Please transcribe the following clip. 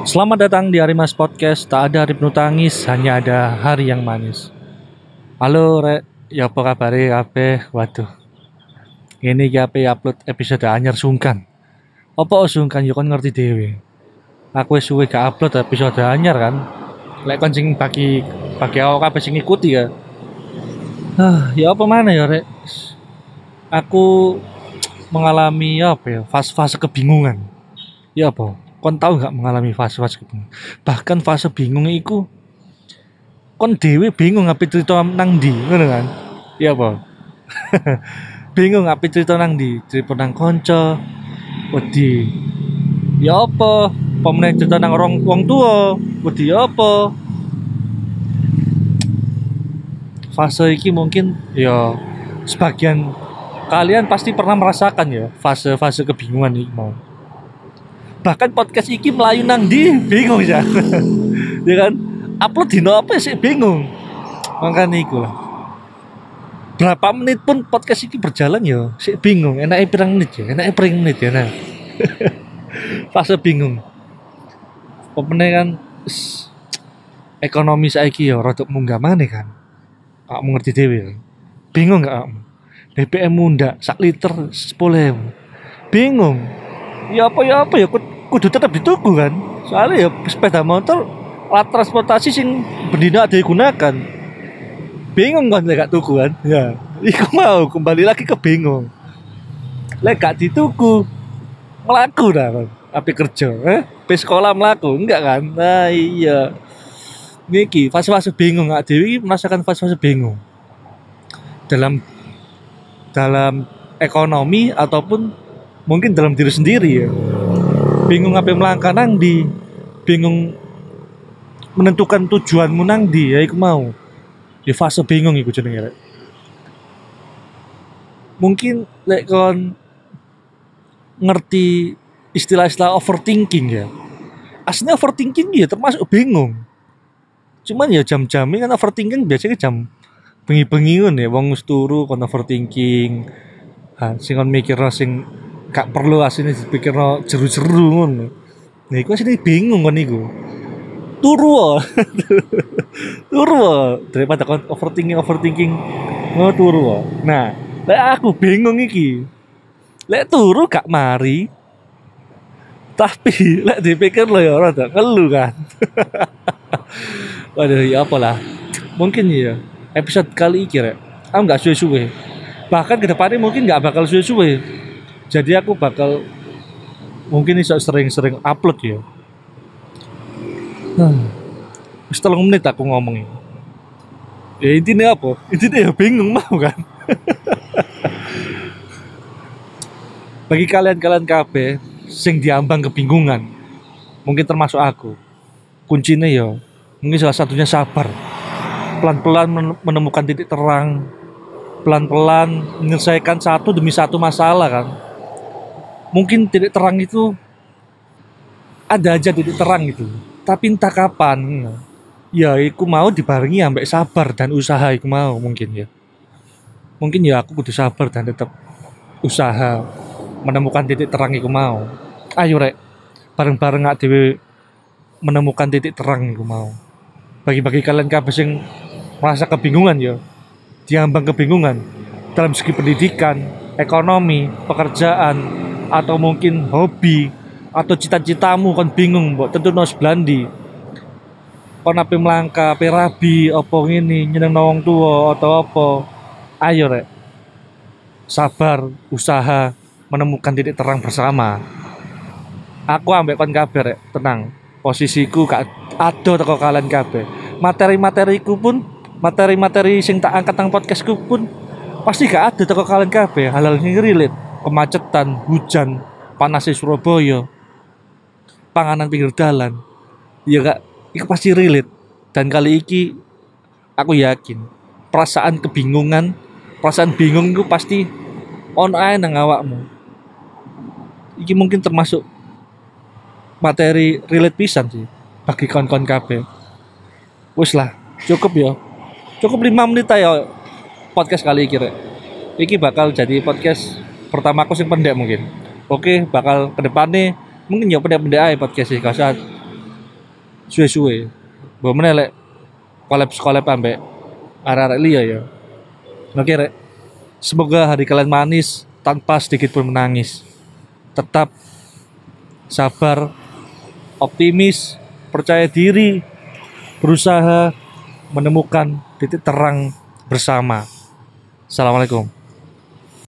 Selamat datang di Arimas Podcast. Tak ada hari penuh tangis, hanya ada hari yang manis. Halo Rek, ya apa kabar kabeh? Waduh. Ini iki ape upload episode anyar sungkan. Apa sungkan yo kon ngerti dhewe. Aku suwe gak upload episode anyar kan. Lek kon sing bagi bagi awak kabeh sing ngikuti ya. Ah, ya apa mana ya Rek? Aku mengalami apa ya fase-fase kebingungan. Ya apa? Kon tahu nggak mengalami fase-fase kebingungan? Bahkan fase bingung itu kon dewe bingung apa cerita nang di, ngono kan? Ya apa? bingung apa cerita nang di, cerita nang konco, wedi. Ya apa? Pemenang cerita nang orang wong tua, wedi ya apa? Fase iki mungkin ya sebagian kalian pasti pernah merasakan ya fase-fase kebingungan ini mau bahkan podcast iki melayu nang di bingung ya. Ya kan? Upload dino apa sih? Bingung. Makanya iku lah. Berapa menit pun podcast iki berjalan ya sih bingung. Enaknya pirang menit ya? Enaknya pirang menit ya nah. Fase bingung. Pemene kan ekonomi saiki ya rada munggah mana kan. Kamu ngerti dewe kan bingung gak kamu BBM munda sak liter sepuluh bingung. Ya apa ya apa ya kudu tetap dituku kan? Soalnya ya sepeda motor alat transportasi sing bendina digunakan bingung kan? Lek tuku kan? Ya iku mau kembali lagi ke bingung. Lek gak dituku melaku dah kan? Api kerja eh? Pe sekolah melaku enggak kan? Nah iya. Niki fase-fase bingung. Nggak dewi merasakan fase-fase bingung. Dalam dalam ekonomi ataupun mungkin dalam diri sendiri ya bingung apa melangkah nang di bingung menentukan tujuanmu nang di ya iku mau. Di fase bingung iku jenenge rek. Mungkin lek kon ngerti istilah-istilah overthinking ya. Aslinya overthinking ya termasuk bingung. Cuman ya jam-jam ini kan overthinking biasanya jam bengi-bengi ya. Wong turu kon overthinking. Ha sing kon mikir sing gak perlu asine dipikirno jeru-jeru ngono. Nah iku asine bingung kon iku. Turu turu daripada kon overthinking overthinking ngono turu Nah, lek aku bingung iki. Lek turu gak mari. Tapi lek dipikir lo ya rada ngeluh kan. Waduh ya apalah. Mungkin ya episode kali iki rek. Aku gak suwe-suwe. Bahkan ke depannya mungkin gak bakal suwe-suwe jadi aku bakal mungkin bisa sering-sering upload ya. Setelah menit aku ngomongin ya intinya apa? Intinya ya bingung mau kan? Bagi kalian-kalian KB sing diambang kebingungan mungkin termasuk aku kuncinya ya mungkin salah satunya sabar. Pelan-pelan menemukan titik terang pelan-pelan menyelesaikan satu demi satu masalah kan mungkin titik terang itu ada aja titik terang itu tapi entah kapan ya aku mau dibarengi ambek sabar dan usaha aku mau mungkin ya. Mungkin ya aku kudu sabar dan tetap usaha menemukan titik terang aku mau. Ayo rek. Bareng-bareng gak dewe menemukan titik terang aku mau. Bagi-bagi kalian kabeh sing merasa kebingungan ya. Diambang kebingungan dalam segi pendidikan ekonomi pekerjaan atau mungkin hobi atau cita-citamu kan bingung mbok. Tentu nos belandi kon ape melangkah ape rabi apa ngene nyeneng wong tua atau apa. Ayo rek. Sabar usaha menemukan titik terang bersama. Aku ambek kon kabeh rek. Tenang. Posisiku gak ada teko kalian kabeh. Materi-materiku pun materi-materi sing tak angkat nang podcastku pun pasti gak ada teko kalian kabeh. Hal-hal sing relate kemacetan, hujan, panasnya Surabaya, panganan pinggir jalan. Ya kak, itu pasti relate. Dan kali ini aku yakin perasaan kebingungan, perasaan bingung itu pasti on air nang awakmu. Iki mungkin termasuk materi relate pisan sih bagi kawan-kawan KB. Wes lah, cukup ya. Cukup lima menit aja podcast kali ini. Iki bakal jadi podcast pertama aku sih pendek mungkin. Oke bakal ke depan nih. Mungkin ya pendek-pendek aja podcast sih kasar suwe-suwe. Mbok meneh lek collab collab ambek arek-arek liya ya. Oke rek. Semoga hari kalian manis tanpa sedikit pun menangis. Tetap sabar optimis percaya diri berusaha menemukan titik terang bersama. Assalamualaikum